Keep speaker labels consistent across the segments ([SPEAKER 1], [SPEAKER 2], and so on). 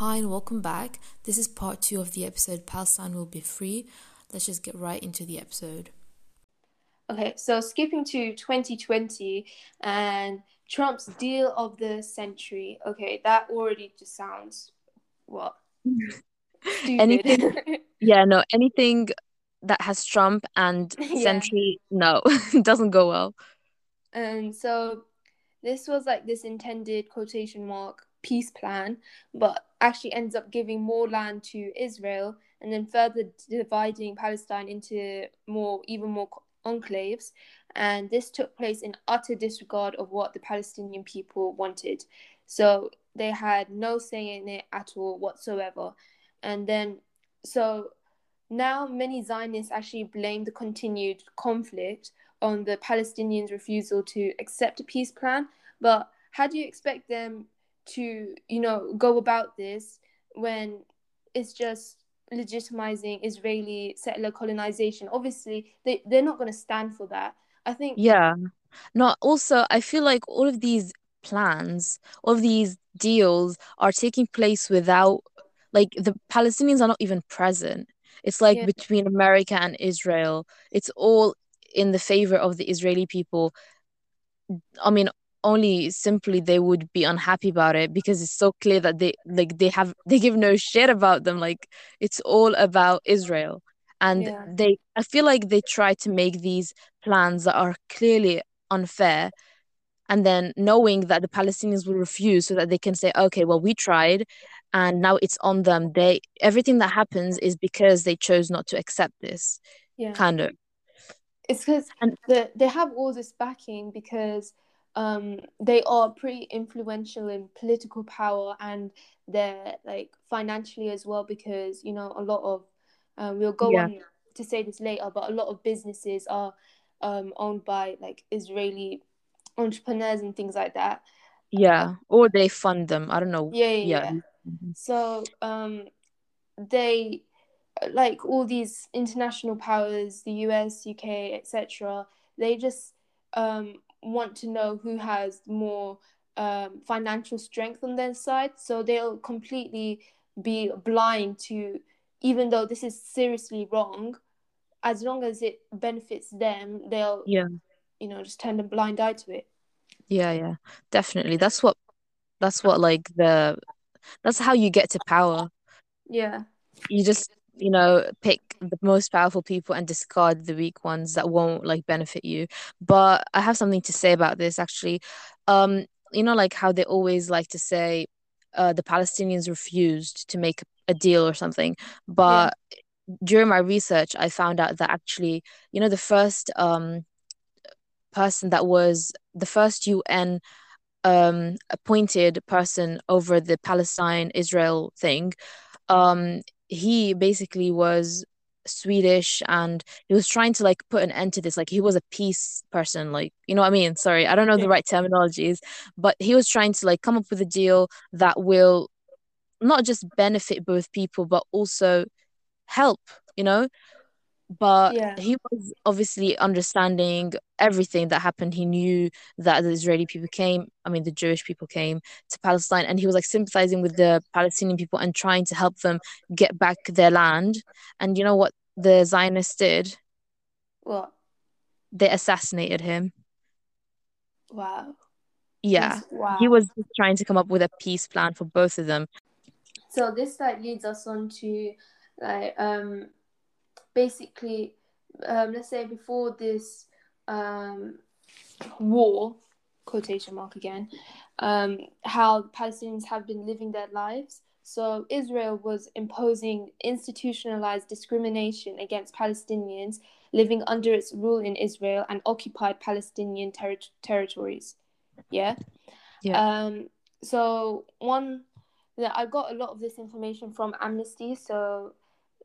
[SPEAKER 1] Hi, and welcome back. This is part two of the episode Palestine Will Be Free. Let's just get right into the episode.
[SPEAKER 2] Okay, so skipping to 2020 and Trump's deal of the century. Okay, that already just sounds what?
[SPEAKER 3] anything yeah, no, anything that has Trump and
[SPEAKER 2] Yeah.
[SPEAKER 3] century, no, doesn't go well.
[SPEAKER 2] And so this was like this intended quotation mark peace plan, but actually ends up giving more land to Israel and then further dividing Palestine into more, even more enclaves. And this took place in utter disregard of what the Palestinian people wanted. So they had no say in it at all whatsoever. And then, so now many Zionists actually blame the continued conflict on the Palestinians' refusal to accept a peace plan. But how do you expect them to, you know, go about this when it's just legitimizing Israeli settler colonization? Obviously, they, they're not going to stand for that. I think,
[SPEAKER 3] Yeah. No, also, I feel like all of these plans, all of these deals are taking place without, like, the Palestinians are not even present. It's like
[SPEAKER 2] yeah,
[SPEAKER 3] between America and Israel. It's all in the favor of the Israeli people. I mean, only simply they would be unhappy about it because it's so clear that they like they have they give no shit about them. Like it's all about Israel. And
[SPEAKER 2] yeah,
[SPEAKER 3] they I feel like they try to make these plans that are clearly unfair and then knowing that the Palestinians will refuse so that they can say, okay, well, we tried and now it's on them. They everything that happens is because they chose not to accept this,
[SPEAKER 2] yeah.
[SPEAKER 3] kind of.
[SPEAKER 2] It's because
[SPEAKER 3] And
[SPEAKER 2] the, they have all this backing because um, they are pretty influential in political power and they're like financially as well because you know a lot of um, we'll go
[SPEAKER 3] yeah,
[SPEAKER 2] on to say this later but a lot of businesses are um, owned by like Israeli entrepreneurs and things like that
[SPEAKER 3] yeah. Or they fund them. I don't know.
[SPEAKER 2] yeah yeah
[SPEAKER 3] Yeah.
[SPEAKER 2] yeah so um, they like all these international powers, the US, UK, etc., they just um, want to know who has more um, financial strength on their side. So they'll completely be blind to, even though this is seriously wrong, as long as it benefits them, they'll,
[SPEAKER 3] Yeah.
[SPEAKER 2] you know, just turn a blind eye to it.
[SPEAKER 3] Yeah, yeah. Definitely. That's what that's what like the that's how you get to power.
[SPEAKER 2] Yeah,
[SPEAKER 3] You just, you know, pick the most powerful people and discard the weak ones that won't like benefit you. But I have something to say about this actually. Um, you know, like how they always like to say uh the Palestinians refused to make a deal or something.
[SPEAKER 2] yeah,
[SPEAKER 3] But during my research, I found out that actually, you know, the first um person that was the first UN um appointed person over the Palestine Israel thing um he basically was Swedish and he was trying to like put an end to this like he was a peace person like you know what I mean? Sorry I don't know the right terminologies but he was trying to like come up with a deal that will not just benefit both people but also help you know but
[SPEAKER 2] yeah,
[SPEAKER 3] he was obviously understanding everything that happened. He knew that the Israeli people came, I mean, the Jewish people came to Palestine, and he was like sympathizing with the Palestinian people and trying to help them get back their land. And you know what the Zionists did?
[SPEAKER 2] What?
[SPEAKER 3] They assassinated him.
[SPEAKER 2] Wow.
[SPEAKER 3] Yeah,
[SPEAKER 2] Just
[SPEAKER 3] he was just trying to come up with a peace plan for both of them.
[SPEAKER 2] So this like leads us on to like um basically um let's say before this um war quotation mark again um how Palestinians have been living their lives. So Israel was imposing institutionalized discrimination against Palestinians living under its rule in Israel and occupied Palestinian terri territories. Yeah.
[SPEAKER 3] Yeah,
[SPEAKER 2] Um, so one that I got a lot of this information from Amnesty. So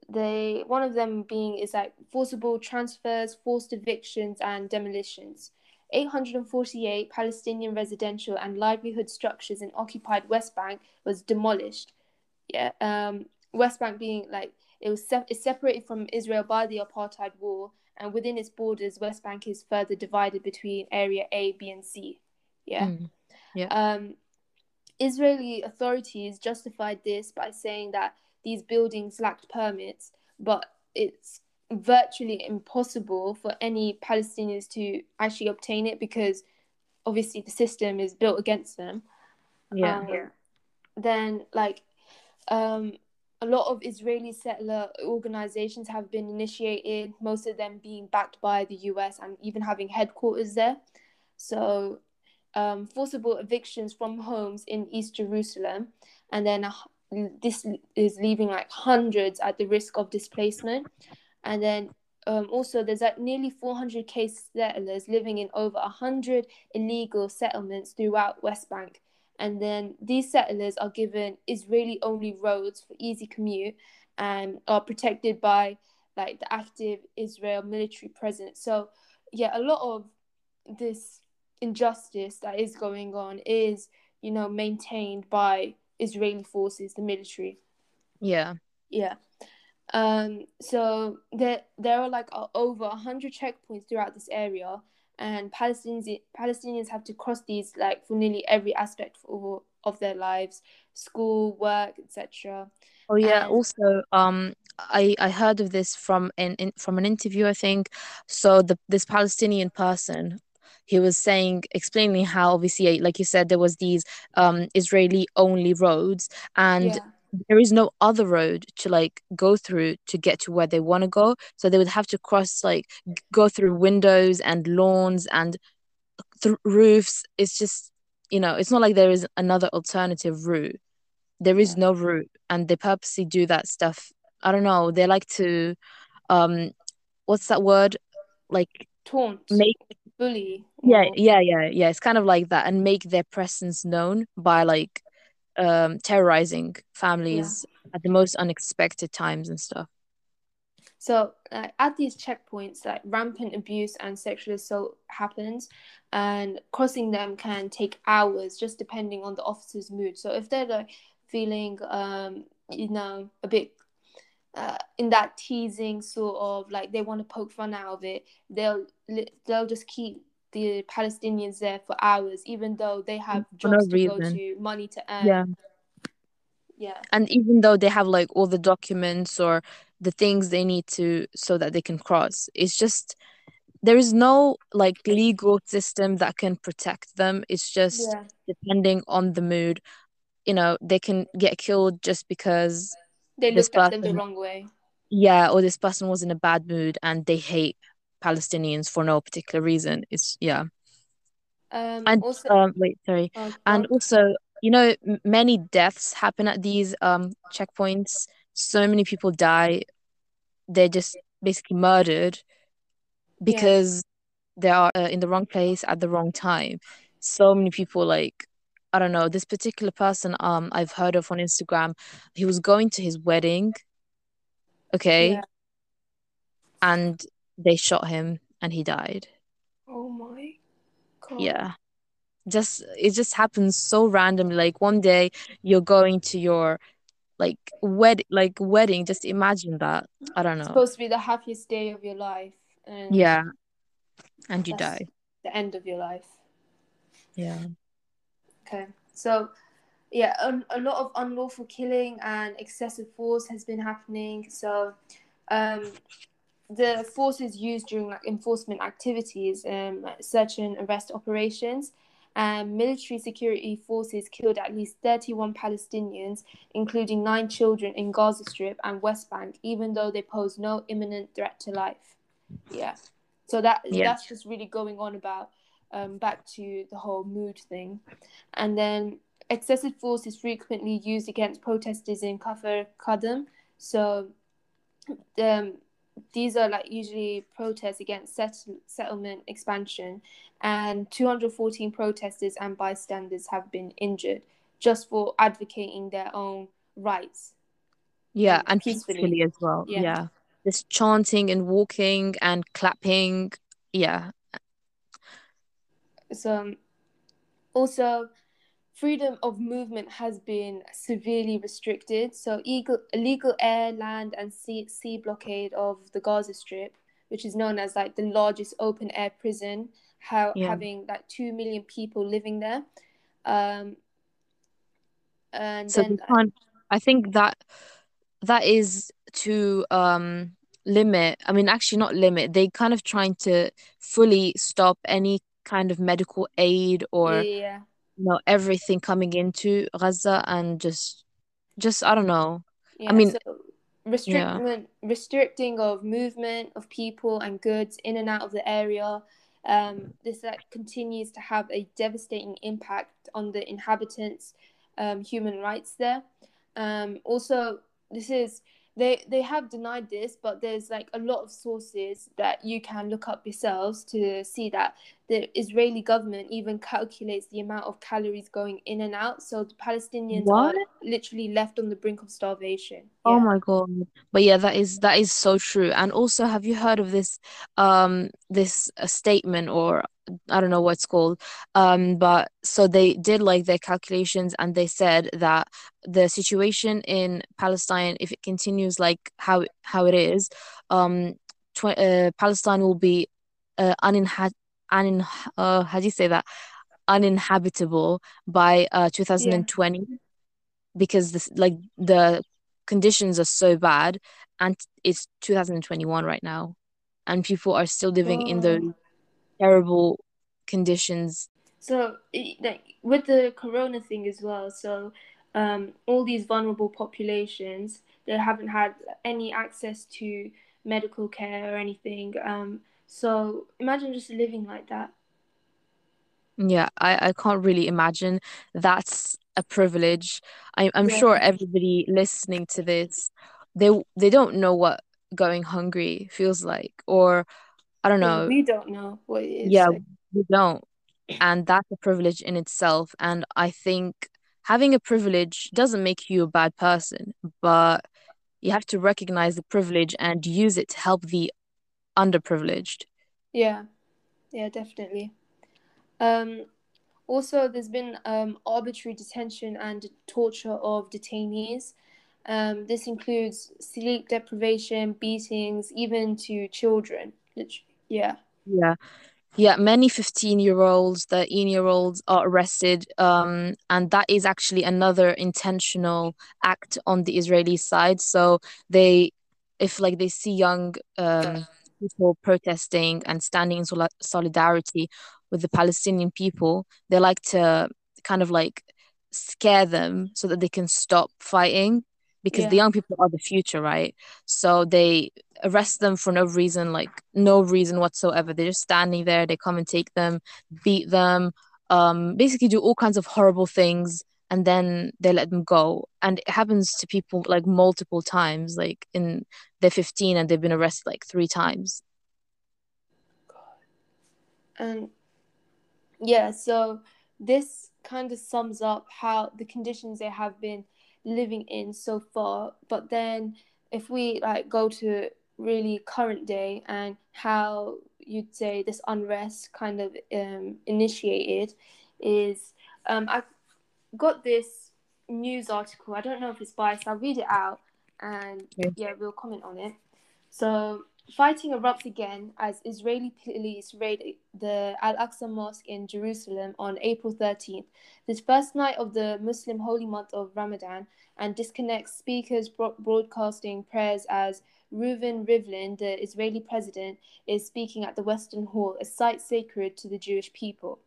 [SPEAKER 2] they one of them being is like forcible transfers, forced evictions, and demolitions. 848 Palestinian residential and livelihood structures in occupied West Bank was demolished. Yeah, um, West Bank being like it was se- separated from Israel by the apartheid wall, and within its borders, West Bank is further divided between area A, B, and C. Yeah.
[SPEAKER 3] mm, yeah,
[SPEAKER 2] Um, Israeli authorities justified this by saying that these buildings lacked permits, but it's virtually impossible for any Palestinians to actually obtain it because obviously the system is built against them.
[SPEAKER 3] Yeah.
[SPEAKER 2] Um, then, like, um, a lot of Israeli settler organizations have been initiated, most of them being backed by the US and even having headquarters there. So, um, forcible evictions from homes in East Jerusalem, and then uh, this is leaving like hundreds at the risk of displacement. And then um, also there's like nearly 400k settlers living in over 100 illegal settlements throughout West Bank. And then these settlers are given Israeli only roads for easy commute and are protected by like the active Israel military presence. So yeah, a lot of this injustice that is going on is, you know, maintained by Israeli forces, the military.
[SPEAKER 3] Yeah.
[SPEAKER 2] Yeah. Um, so there there are like uh, over hundred checkpoints throughout this area, and Palestinians Palestinians have to cross these like for nearly every aspect of of their lives, school, work, etc.
[SPEAKER 3] Oh yeah.
[SPEAKER 2] And
[SPEAKER 3] Also, um, I I heard of this from an in, from an interview, I think. So the this Palestinian person, he was saying, explaining how obviously, like you said, there was these um Israeli only roads, and
[SPEAKER 2] yeah,
[SPEAKER 3] there is no other road to like go through to get to where they want to go. So they would have to cross like g- go through windows and lawns and th- roofs. It's just, you know, it's not like there is another alternative route. There is
[SPEAKER 2] yeah,
[SPEAKER 3] no route, and they purposely do that stuff. I don't know. They like to, um, what's that word? Like
[SPEAKER 2] taunt,
[SPEAKER 3] make,
[SPEAKER 2] bully,
[SPEAKER 3] yeah, yeah, yeah, yeah. It's kind of like that, and make their presence known by like um terrorizing
[SPEAKER 2] yeah.
[SPEAKER 3] families at the most unexpected times and stuff.
[SPEAKER 2] So uh, at these checkpoints, like rampant abuse and sexual assault happens, and crossing them can take hours, just depending on the officer's mood. So if they're like feeling, um, you know, a bit uh, in that teasing sort of like they want to poke fun out of it, they'll they'll just keep the Palestinians there for hours, even though they have
[SPEAKER 3] For no
[SPEAKER 2] jobs to go
[SPEAKER 3] reason.
[SPEAKER 2] to, money to earn.
[SPEAKER 3] Yeah.
[SPEAKER 2] Yeah,
[SPEAKER 3] And even though they have like all the documents or the things they need to so that they can cross, it's just there is no like legal system that can protect them. It's just
[SPEAKER 2] yeah,
[SPEAKER 3] depending on the mood. You know, they can get killed just because
[SPEAKER 2] they looked at them the
[SPEAKER 3] person,
[SPEAKER 2] wrong way.
[SPEAKER 3] yeah, or this person was in a bad mood and they hate Palestinians for no particular reason. It's yeah.
[SPEAKER 2] Um,
[SPEAKER 3] And
[SPEAKER 2] also,
[SPEAKER 3] um, wait, sorry.
[SPEAKER 2] oh,
[SPEAKER 3] And also, you know, many deaths happen at these um checkpoints. So many people die. They're just basically murdered
[SPEAKER 2] Yeah,
[SPEAKER 3] because they are uh, in the wrong place at the wrong time. So many people like I don't know, this particular person um I've heard of on Instagram, he was going to his wedding,
[SPEAKER 2] yeah.
[SPEAKER 3] okay, and they shot him and he died.
[SPEAKER 2] Oh my God.
[SPEAKER 3] Yeah. Just it just happens so randomly. Like one day you're going to your like wed like wedding, just imagine that. I don't
[SPEAKER 2] It's
[SPEAKER 3] know.
[SPEAKER 2] supposed to be the happiest day of your life, and
[SPEAKER 3] Yeah, and you die.
[SPEAKER 2] the end of your life.
[SPEAKER 3] Yeah.
[SPEAKER 2] Okay, so yeah, a, a lot of unlawful killing and excessive force has been happening. So, um, the forces used during like enforcement activities, um, like search and arrest operations, and military security forces killed at least 31 Palestinians, including nine children in Gaza Strip and West Bank, even though they pose no imminent threat to life. Yeah, so that
[SPEAKER 3] Yeah.
[SPEAKER 2] that's just really going on about um, back to the whole mood thing, and then excessive force is frequently used against protesters in Kafr Qaddum. So, um, these are like usually protests against set- settlement expansion, and 214 protesters and bystanders have been injured just for advocating their own rights
[SPEAKER 3] Yeah,
[SPEAKER 2] and peacefully.
[SPEAKER 3] peacefully as well.
[SPEAKER 2] Yeah.
[SPEAKER 3] Yeah. Just chanting and walking and clapping. Yeah.
[SPEAKER 2] So, um, also, freedom of movement has been severely restricted. So, illegal, illegal air, land, and sea, sea blockade of the Gaza Strip, which is known as like the largest open air prison, how,
[SPEAKER 3] Yeah.
[SPEAKER 2] having like 2 million people living there. Um, and
[SPEAKER 3] So
[SPEAKER 2] then
[SPEAKER 3] I think that that is to um limit, I mean actually not limit, they kind of trying to fully stop any kind of medical aid or
[SPEAKER 2] yeah,
[SPEAKER 3] you know everything coming into Gaza and just just I don't know. I mean,
[SPEAKER 2] So
[SPEAKER 3] yeah.
[SPEAKER 2] restricting of movement of people and goods in and out of the area. Um, this like continues to have a devastating impact on the inhabitants' um, human rights there. Um, also, this is they they have denied this, but there's like a lot of sources that you can look up yourselves to see that the Israeli government even calculates the amount of calories going in and out. So the Palestinians are literally left on the brink of starvation.
[SPEAKER 3] Oh
[SPEAKER 2] Yeah.
[SPEAKER 3] my God. But yeah, that is that is so true. And also, have you heard of this um this uh, statement or I don't know what it's called. Um, but so they did like their calculations and they said that the situation in Palestine, if it continues like how how it is, um, tw uh, Palestine will be uh, uninha unin uh how do you say that? Uninhabitable by uh
[SPEAKER 2] Yeah.
[SPEAKER 3] 2020 because this like the conditions are so bad and it's 2021 right now and people are still living in those
[SPEAKER 2] Oh.
[SPEAKER 3] Terrible conditions.
[SPEAKER 2] So, like with the corona thing as well, so um, all these vulnerable populations, they haven't had any access to medical care or anything. Um, so imagine just living like that.
[SPEAKER 3] Yeah, I, I can't really imagine that's a privilege. I, I'm
[SPEAKER 2] Yeah,
[SPEAKER 3] sure everybody listening to this, they they don't know what going hungry feels like, or I don't know.
[SPEAKER 2] we don't know what it is.
[SPEAKER 3] Yeah,
[SPEAKER 2] Like,
[SPEAKER 3] we don't. And that's a privilege in itself. And I think having a privilege doesn't make you a bad person, but you have to recognize the privilege and use it to help the underprivileged.
[SPEAKER 2] yeah, yeah, definitely. Um, also, there's been um, arbitrary detention and torture of detainees. Um, this includes sleep deprivation, beatings, even to children. Literally, yeah.
[SPEAKER 3] Yeah. Yeah, many 15-year-olds, 13-year-olds are arrested, um, and that is actually another intentional act on the Israeli side. So they, if like they see young um, people protesting and standing in sol solidarity with the Palestinian people, they like to kind of like scare them so that they can stop fighting because the young people are the future, right? So they arrest them for no reason, like no reason whatsoever. They're just standing there. They come and take them, beat them, um, basically do all kinds of horrible things, and then they let them go. And it happens to people like multiple times. Like in they're 15 and they've been arrested like three times.
[SPEAKER 2] And yeah, so this kind of sums up how the conditions they have been living in so far. But then if we like go to really current day and how you'd say this unrest kind of um, initiated is um, I got this news article. I don't know if it's biased. I'll read it out and
[SPEAKER 3] Okay.
[SPEAKER 2] yeah, we'll comment on it. So, fighting erupts again as Israeli police raid the Al Aqsa Mosque in Jerusalem on April 13th, the first night of the Muslim holy month of Ramadan, and disconnects speakers broadcasting prayers as Reuven Rivlin, the Israeli president, is speaking at the Western Wall, a site sacred to the Jewish people.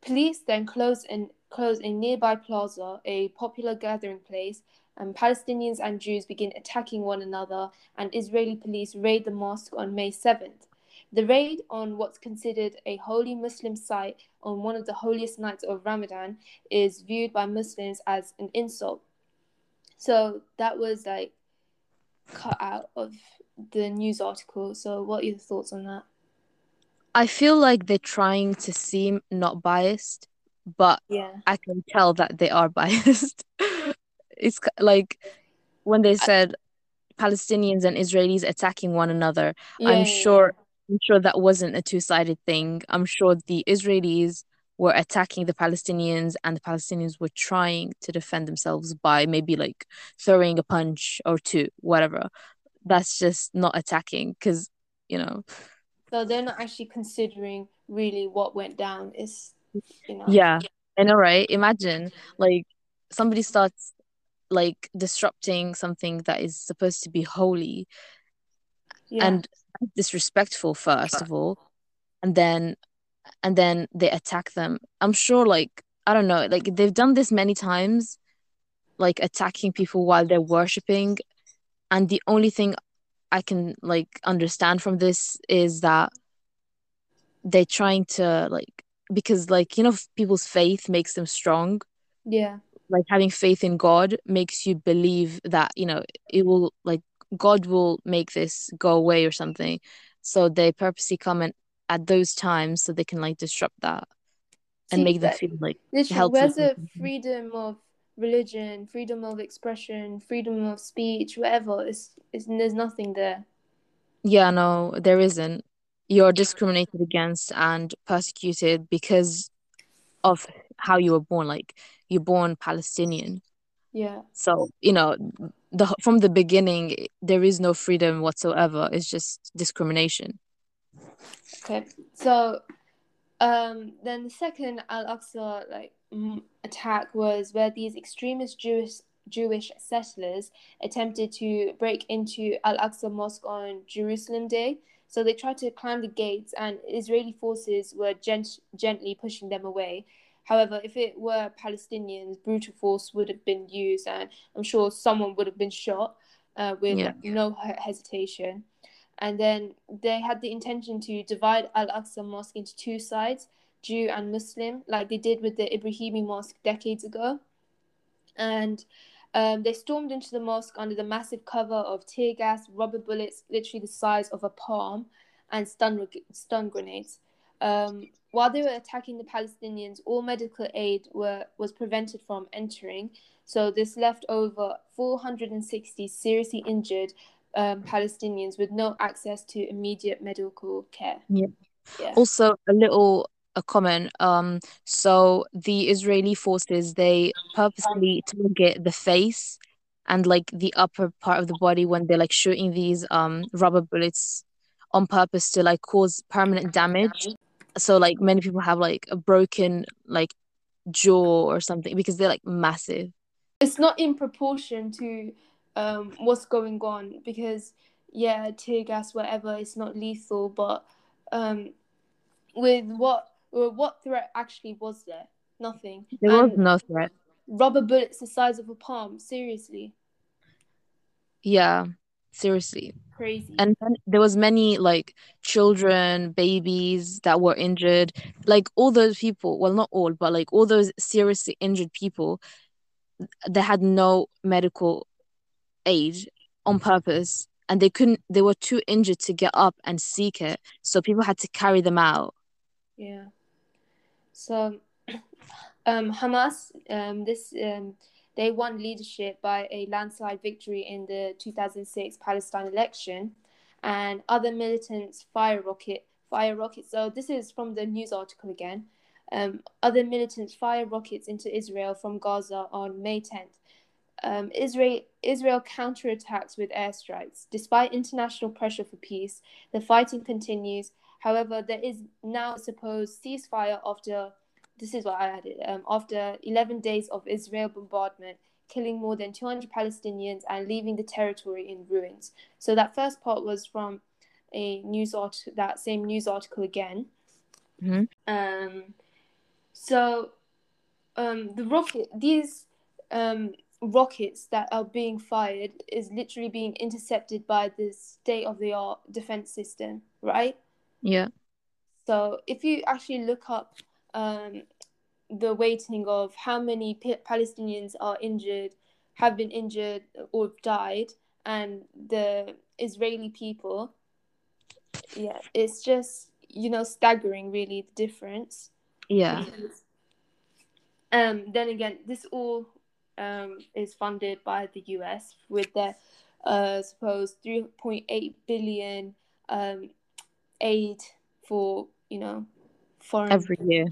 [SPEAKER 2] Police then close and close a nearby plaza, a popular gathering place, and Palestinians and Jews begin attacking one another, and Israeli police raid the mosque on May 7th. The raid on what's considered a holy Muslim site on one of the holiest nights of Ramadan is viewed by Muslims as an insult. So that was like cut out of the news article. So, what are your thoughts on that?
[SPEAKER 3] I feel like they're trying to seem not biased, but
[SPEAKER 2] Yeah.
[SPEAKER 3] I can tell that they are biased. It's like when they said Palestinians and Israelis attacking one another.
[SPEAKER 2] Yeah,
[SPEAKER 3] I'm
[SPEAKER 2] yeah,
[SPEAKER 3] sure I'm sure that wasn't a two-sided thing. I'm sure the Israelis were attacking the Palestinians and the Palestinians were trying to defend themselves by maybe like throwing a punch or two, whatever. That's just not attacking because, you know,
[SPEAKER 2] So they're not actually considering really what went down. is you know
[SPEAKER 3] yeah. I know, right? Imagine like somebody starts like disrupting something that is supposed to be holy
[SPEAKER 2] Yeah.
[SPEAKER 3] and disrespectful first of all and then and then they attack them i'm sure like i don't know like they've done this many times like attacking people while they're worshiping and the only thing i can like understand from this is that they're trying to like because like you know people's faith makes them strong
[SPEAKER 2] yeah.
[SPEAKER 3] Like having faith in god makes you believe that you know it will like god will make this go away or something so they purposely come in at those times so they can like disrupt that and
[SPEAKER 2] See,
[SPEAKER 3] make them
[SPEAKER 2] that-
[SPEAKER 3] feel like
[SPEAKER 2] Literally, where's the freedom of religion, freedom of expression, freedom of speech, whatever? It's, it's there's nothing there.
[SPEAKER 3] Yeah, no, there isn't. You're discriminated against and persecuted because of how you were born. Like you're born Palestinian.
[SPEAKER 2] Yeah.
[SPEAKER 3] So, you know, the from the beginning, there is no freedom whatsoever. It's just discrimination.
[SPEAKER 2] Okay. So, um, then the second Al Aqsa like attack was where these extremist Jewish Jewish settlers attempted to break into Al Aqsa Mosque on Jerusalem Day. So they tried to climb the gates, and Israeli forces were gent- gently pushing them away. However, if it were Palestinians, brutal force would have been used, and I'm sure someone would have been shot uh, with
[SPEAKER 3] Yeah.
[SPEAKER 2] no hesitation. And then they had the intention to divide Al Aqsa Mosque into two sides, Jew and Muslim, like they did with the Ibrahimi Mosque decades ago. And um, they stormed into the mosque under the massive cover of tear gas, rubber bullets, literally the size of a palm, and stun, stun grenades. Um, while they were attacking the Palestinians, all medical aid were, was prevented from entering. So this left over 460 seriously injured um, Palestinians with no access to immediate medical care.
[SPEAKER 3] Yeah.
[SPEAKER 2] Yeah.
[SPEAKER 3] Also, a little a comment. Um, so the Israeli forces they purposely target the face and like the upper part of the body when they're like shooting these um rubber bullets on purpose to like cause permanent damage. So like many people have like a broken like jaw or something because they're like massive.
[SPEAKER 2] it's not in proportion to um, what's going on because yeah tear gas whatever it's not lethal but um, with what with what threat actually was there nothing
[SPEAKER 3] There was
[SPEAKER 2] And
[SPEAKER 3] no threat.
[SPEAKER 2] rubber bullets the size of a palm seriously
[SPEAKER 3] Yeah, seriously.
[SPEAKER 2] crazy
[SPEAKER 3] and then there was many like children babies that were injured like all those people well not all but like all those seriously injured people they had no medical aid on purpose and they couldn't they were too injured to get up and seek it so people had to carry them out
[SPEAKER 2] Yeah. So, um, Hamas, um, this um, they won leadership by a landslide victory in the 2006 Palestine election, and other militants fire rocket fire rockets. So this is from the news article again. Um, other militants fire rockets into Israel from Gaza on May 10th. Um, Israel Israel counterattacks with airstrikes. Despite international pressure for peace, the fighting continues. However, there is now a supposed ceasefire after this is what I added um, after 11 days of Israel bombardment, killing more than 200 Palestinians and leaving the territory in ruins. So that first part was from a news art that same news article again.
[SPEAKER 3] Mhm.
[SPEAKER 2] Um, so um, the rocket these um, rockets that are being fired is literally being intercepted by the state of the art defense system, right?
[SPEAKER 3] yeah
[SPEAKER 2] So if you actually look up um, the weighting of how many P- Palestinians are injured, have been injured or died, and the Israeli people, yeah, it's just you know staggering really the difference.
[SPEAKER 3] yeah
[SPEAKER 2] Because, um, then again, this all um, is funded by the US with their uh, supposed 3.8 billion um, aid for you know foreign
[SPEAKER 3] every year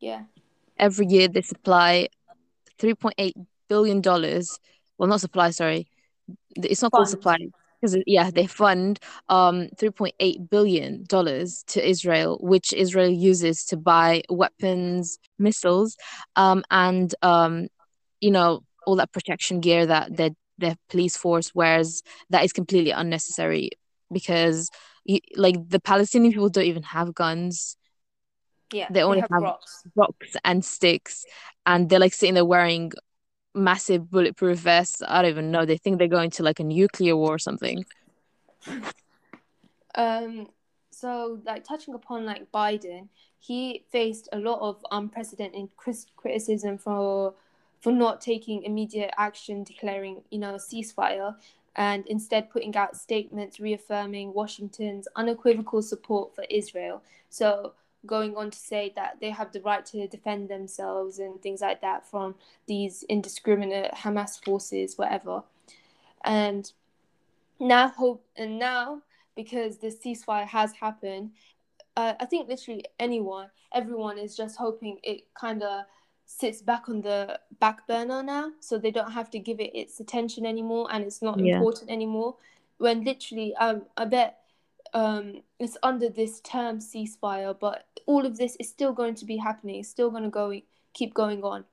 [SPEAKER 2] yeah.
[SPEAKER 3] Every year they supply 3.8 billion dollars. Well not supply sorry. It's not called supply because yeah they fund um 3.8 billion dollars to Israel which Israel uses to buy weapons missiles um and um you know all that protection gear that the the police force wears that is completely unnecessary because you, like the Palestinian people don't even have guns.
[SPEAKER 2] Yeah,
[SPEAKER 3] They only have
[SPEAKER 2] rocks.
[SPEAKER 3] rocks and sticks and they're like sitting there wearing massive bulletproof vests. I don't even know. They think they're going to like a nuclear war or something.
[SPEAKER 2] Um, so like touching upon like Biden, he faced a lot of unprecedented criticism for for not taking immediate action, declaring you know a ceasefire, and instead putting out statements reaffirming Washington's unequivocal support for Israel. So going on to say that they have the right to defend themselves and things like that from these indiscriminate Hamas forces, whatever. And now hope and now because this ceasefire has happened, uh, I think literally anyone, everyone is just hoping it kind of sits back on the back burner now, so they don't have to give it its attention anymore, and it's not
[SPEAKER 3] Yeah.
[SPEAKER 2] important anymore. When literally, um, I bet um, it's under this term ceasefire, but all of this is still going to be happening. It's still going to go keep going on.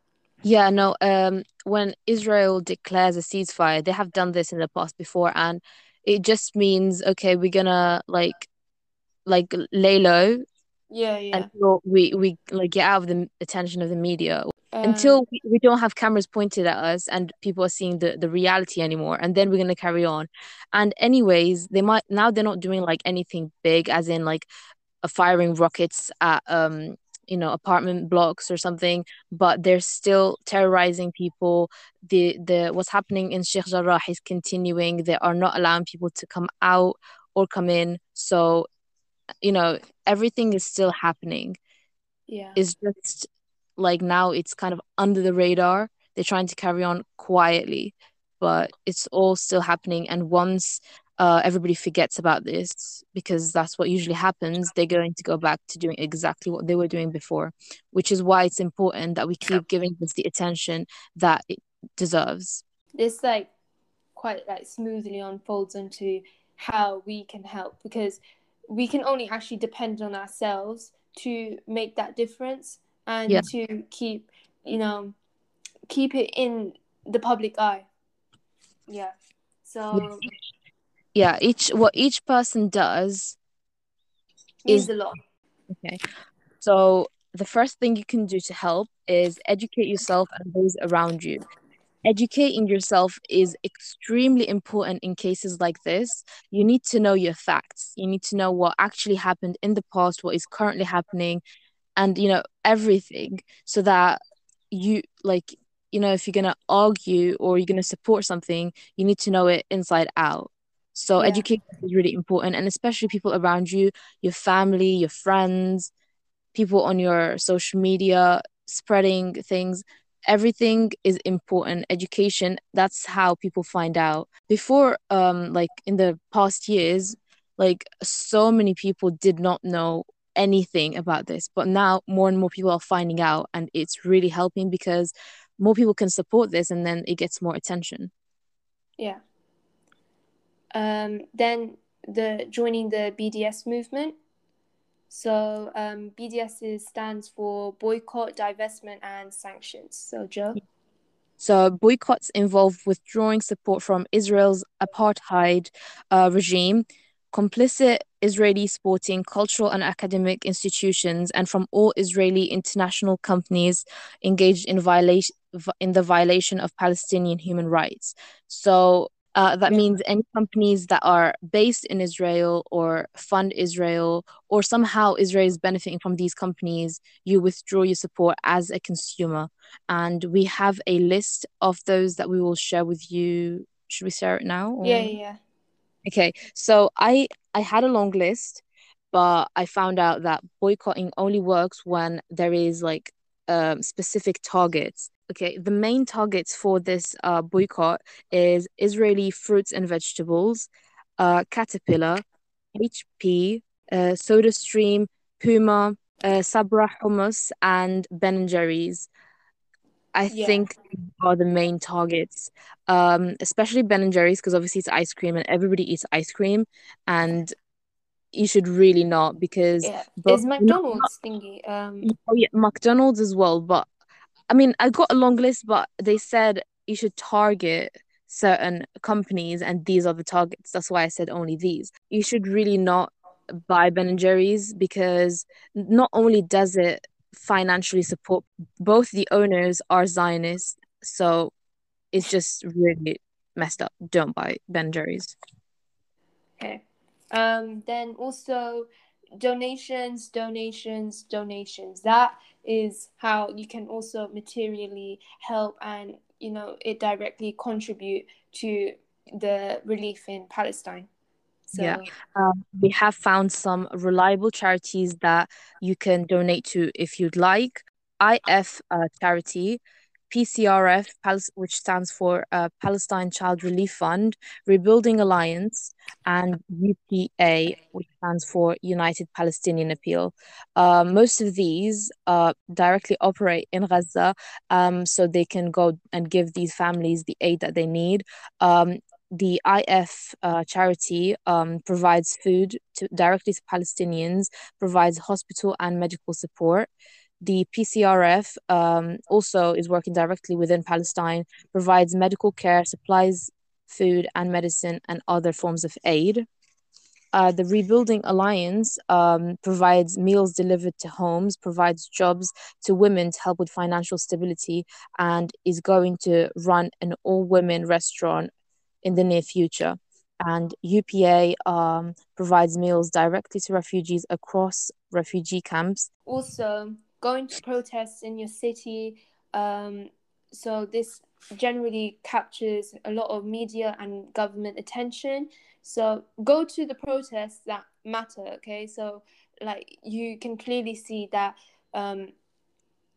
[SPEAKER 3] Yeah, no, um, when Israel declares a ceasefire, they have done this in the past before, and it just means, okay, we're gonna like like lay low
[SPEAKER 2] Yeah, yeah.
[SPEAKER 3] until we we like get out of the attention of the media
[SPEAKER 2] Um,
[SPEAKER 3] until we, we don't have cameras pointed at us and people are seeing the, the reality anymore and then we're going to carry on. And anyways they might now they're not doing like anything big as in like uh, firing rockets at um you know apartment blocks or something but they're still terrorizing people. The the what's happening in Sheikh Jarrah is continuing. They are not allowing people to come out or come in. So you know everything is still happening.
[SPEAKER 2] Yeah.
[SPEAKER 3] is just like now it's kind of under the radar. They're trying to carry on quietly, but it's all still happening. And once uh, everybody forgets about this, because that's what usually happens, they're going to go back to doing exactly what they were doing before, which is why it's important that we keep giving this the attention that it deserves.
[SPEAKER 2] this like quite like smoothly unfolds into how we can help because we can only actually depend on ourselves to make that difference and
[SPEAKER 3] Yeah.
[SPEAKER 2] to keep you know keep it in the public eye yeah so
[SPEAKER 3] Yeah, each what each person does is
[SPEAKER 2] a lot
[SPEAKER 3] Okay. So the first thing you can do to help is educate yourself and those around you. Educating yourself is extremely important in cases like this. You need to know your facts. You need to know what actually happened in the past, what is currently happening, and you know everything so that you like you know if you're going to argue or you're going to support something, you need to know it inside out. So
[SPEAKER 2] Yeah.
[SPEAKER 3] education is really important and especially people around you your family, your friends, people on your social media spreading things. Everything is important. Education, that's how people find out. Before, um, like in the past years, like so many people did not know anything about this, but now more and more people are finding out, and it's really helping because more people can support this and then it gets more attention.
[SPEAKER 2] yeah. Um then the joining the bds movement. So um bds is, stands for boycott divestment and sanctions. So joe?
[SPEAKER 3] So boycotts involve withdrawing support from Israel's apartheid uh, regime, complicit Israeli sporting, cultural, and academic institutions, and from all Israeli international companies engaged in violation in the violation of Palestinian human rights. So uh, that means any companies that are based in Israel or fund Israel or somehow Israel is benefiting from these companies, you withdraw your support as a consumer and we have a list of those that we will share with you. Should we share it now? or-
[SPEAKER 2] yeah yeah
[SPEAKER 3] Okay, so I I had a long list, but I found out that boycotting only works when there is like um specific targets. Okay, the main targets for this uh boycott is Israeli fruits and vegetables, uh Caterpillar, HP, uh SodaStream, Puma, uh Sabra Hummus, and Ben and Jerry's. I
[SPEAKER 2] Yeah.
[SPEAKER 3] think are the main targets. Um, especially Ben and Jerry's because obviously it's ice cream and everybody eats ice cream, and you should really not because
[SPEAKER 2] yeah is
[SPEAKER 3] not,
[SPEAKER 2] mcdonald's thingy um
[SPEAKER 3] oh yeah, McDonald's as well, but I mean, I got a long list, but they said you should target certain companies, and these are the targets. That's why I said only these. You should really not buy Ben and Jerry's because not only does it financially support both the owners are Zionists, so it's just really messed up. Don't buy Ben Jerry's.
[SPEAKER 2] Okay. Um, then also donations, donations, donations. That is how you can also materially help and you know it directly contribute to the relief in Palestine.
[SPEAKER 3] So yeah, um, we have found some reliable charities that you can donate to if you'd like. IF uh, charity PCRF, which stands for uh, Palestine Child Relief Fund, Rebuilding Alliance, and UPA, which stands for United Palestinian Appeal. Uh, most of these uh, directly operate in Gaza, um, so they can go and give these families the aid that they need. Um, the IF uh, charity um, provides food to, directly to Palestinians, provides hospital and medical support. The PCRF um, also is working directly within Palestine, provides medical care, supplies food and medicine, and other forms of aid. Uh, the Rebuilding Alliance um, provides meals delivered to homes, provides jobs to women to help with financial stability, and is going to run an all women restaurant in the near future. And UPA um, provides meals directly to refugees across refugee camps.
[SPEAKER 2] Also, going to protests in your city. Um, so this generally captures a lot of media and government attention. So go to the protests that matter. Okay, so like you can clearly see that um,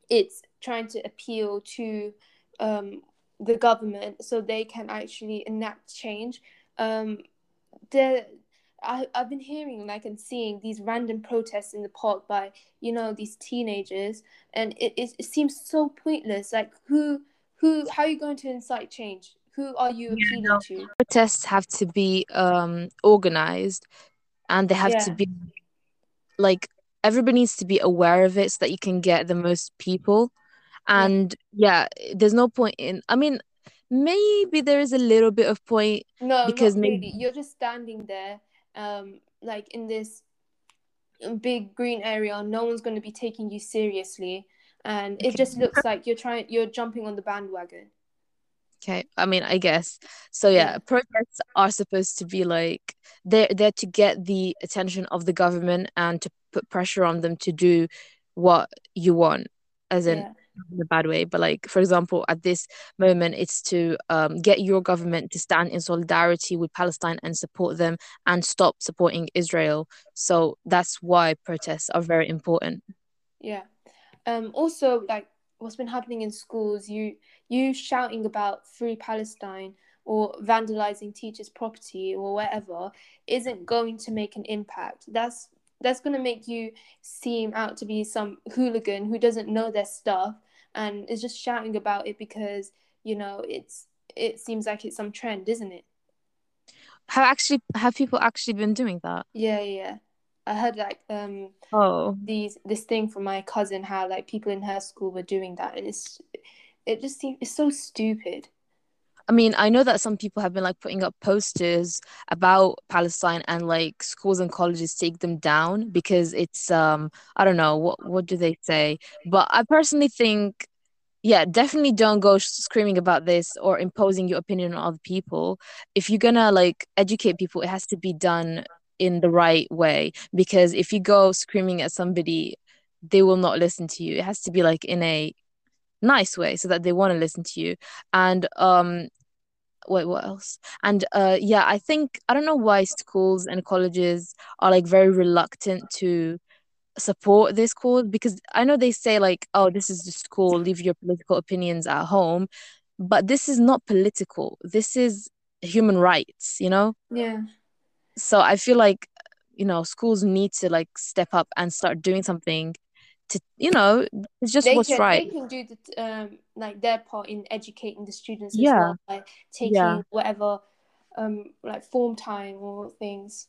[SPEAKER 2] it's trying to appeal to um, the government so they can actually enact change. Um, the I, I've been hearing like and seeing these random protests in the park by you know these teenagers and it, it, it seems so pointless. Like who who how are you going to incite change? Who are you appealing yeah, to?
[SPEAKER 3] Protests have to be um organized and they have yeah. to be like everybody needs to be aware of it so that you can get the most people and yeah, there's no point in i mean maybe there is a little bit of point
[SPEAKER 2] no because maybe you're just standing there um, like in this big green area, no one's going to be taking you seriously, and it just looks like you're trying, you're jumping on the bandwagon.
[SPEAKER 3] Okay, I mean, I guess. So. Yeah, yeah, protests are supposed to be like they're there to get the attention of the government and to put pressure on them to do what you want, as in yeah in a bad way, but like for example, at this moment, it's to um, get your government to stand in solidarity with Palestine and support them and stop supporting Israel. So that's why protests are very important.
[SPEAKER 2] Yeah. Um. Also, like what's been happening in schools, you you shouting about free Palestine or vandalizing teachers' property or whatever isn't going to make an impact. That's that's going to make you seem out to be some hooligan who doesn't know their stuff and is just shouting about it because you know it's it seems like it's some trend isn't it?
[SPEAKER 3] Have actually have people actually been doing that?
[SPEAKER 2] Yeah yeah i heard like um
[SPEAKER 3] oh.
[SPEAKER 2] these this thing from my cousin how like people in her school were doing that and it's it just seems it's so stupid
[SPEAKER 3] I mean, I know that some people have been like putting up posters about Palestine and like schools and colleges take them down because it's um I don't know what what do they say, but I personally think yeah, definitely don't go screaming about this or imposing your opinion on other people. If you're gonna like educate people, it has to be done in the right way because if you go screaming at somebody, they will not listen to you. It has to be like in a nice way so that they want to listen to you and um wait what else? And uh yeah i think i don't know why schools and colleges are like very reluctant to support this cause because i know they say like oh this is the school leave your political opinions at home but this is not political. This is human rights you know?
[SPEAKER 2] Yeah.
[SPEAKER 3] So i feel like you know schools need to like step up and start doing something to you know it's just
[SPEAKER 2] they
[SPEAKER 3] what's
[SPEAKER 2] can,
[SPEAKER 3] right.
[SPEAKER 2] they can do the um like their part in educating the students as yeah. well like taking yeah. whatever um like form time or things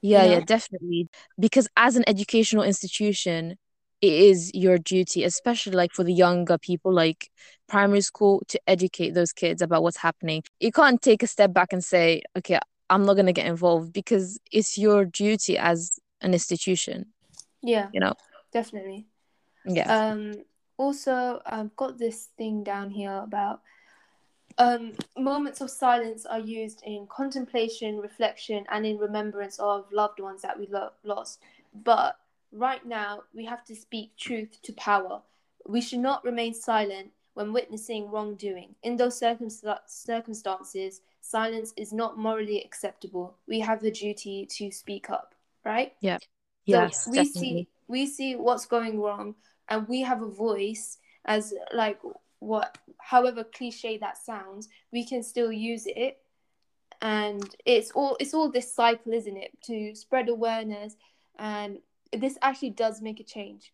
[SPEAKER 3] yeah you know? yeah definitely because as an educational institution it is your duty, especially like for the younger people, like primary school, to educate those kids about what's happening. You can't take a step back and say, okay, I'm not going to get involved because it's your duty as an institution,
[SPEAKER 2] Yeah,
[SPEAKER 3] you know?
[SPEAKER 2] definitely.
[SPEAKER 3] Yeah.
[SPEAKER 2] Um, also, I've got this thing down here about um, moments of silence are used in contemplation, reflection, and in remembrance of loved ones that we lo- lost. But right now, we have to speak truth to power. We should not remain silent when witnessing wrongdoing. In those circumst- circumstances, silence is not morally acceptable. We have the duty to speak up, right? Yeah.
[SPEAKER 3] Yes,
[SPEAKER 2] so we
[SPEAKER 3] definitely.
[SPEAKER 2] see we see what's going wrong and we have a voice as like what however cliche that sounds we can still use it. And it's all it's all this cycle isn't it to spread awareness. And this actually does make a change.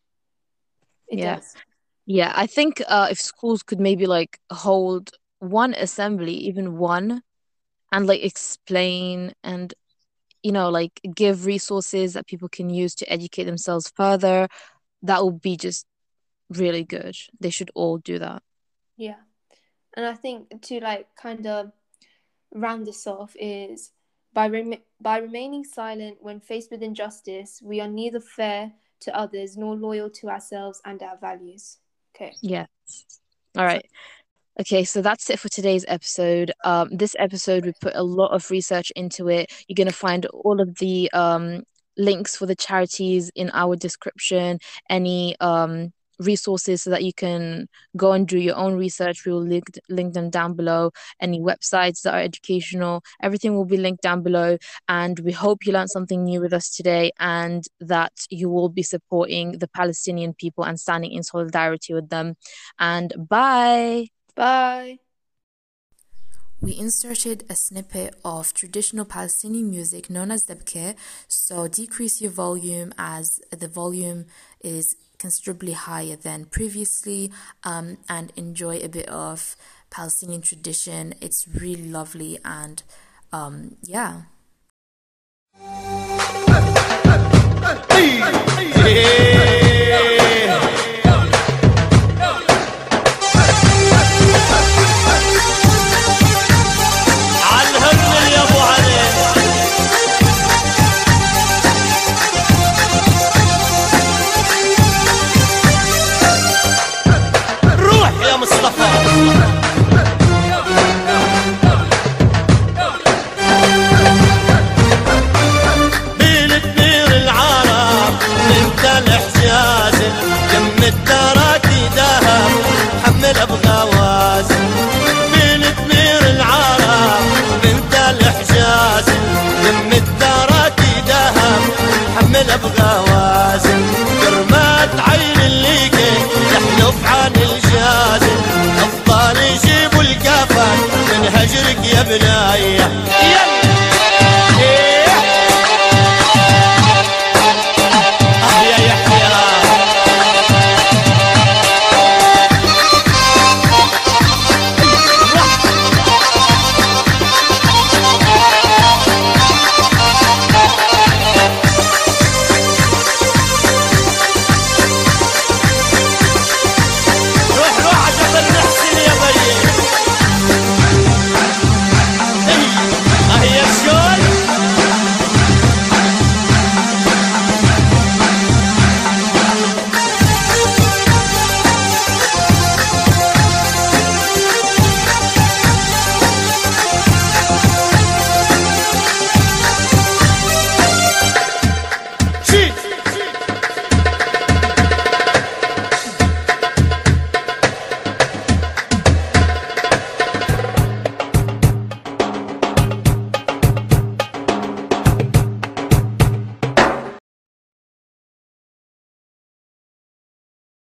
[SPEAKER 2] It
[SPEAKER 3] Yeah.
[SPEAKER 2] does.
[SPEAKER 3] Yeah, I think uh, if schools could maybe like hold one assembly, even one, and like explain and you know like give resources that people can use to educate themselves further, that would be just really good. They should all do that.
[SPEAKER 2] yeah and i think to like kind of round this off is by rem- by remaining silent when faced with injustice we are neither fair to others nor loyal to ourselves and our values okay
[SPEAKER 3] Yeah. All right. Okay, so that's it for today's episode. Um, this episode we put a lot of research into it. You're gonna find all of the um links for the charities in our description, any um resources so that you can go and do your own research. We will link link them down below. Any websites that are educational, everything will be linked down below. And we hope you learned something new with us today and that you will be supporting the Palestinian people and standing in solidarity with them. And bye.
[SPEAKER 2] bye
[SPEAKER 1] we inserted a snippet of traditional Palestinian music known as debke, so decrease your volume as the volume is considerably higher than previously um, and enjoy a bit of Palestinian tradition. It's really lovely and um, yeah.
[SPEAKER 4] yeah. يا بنايه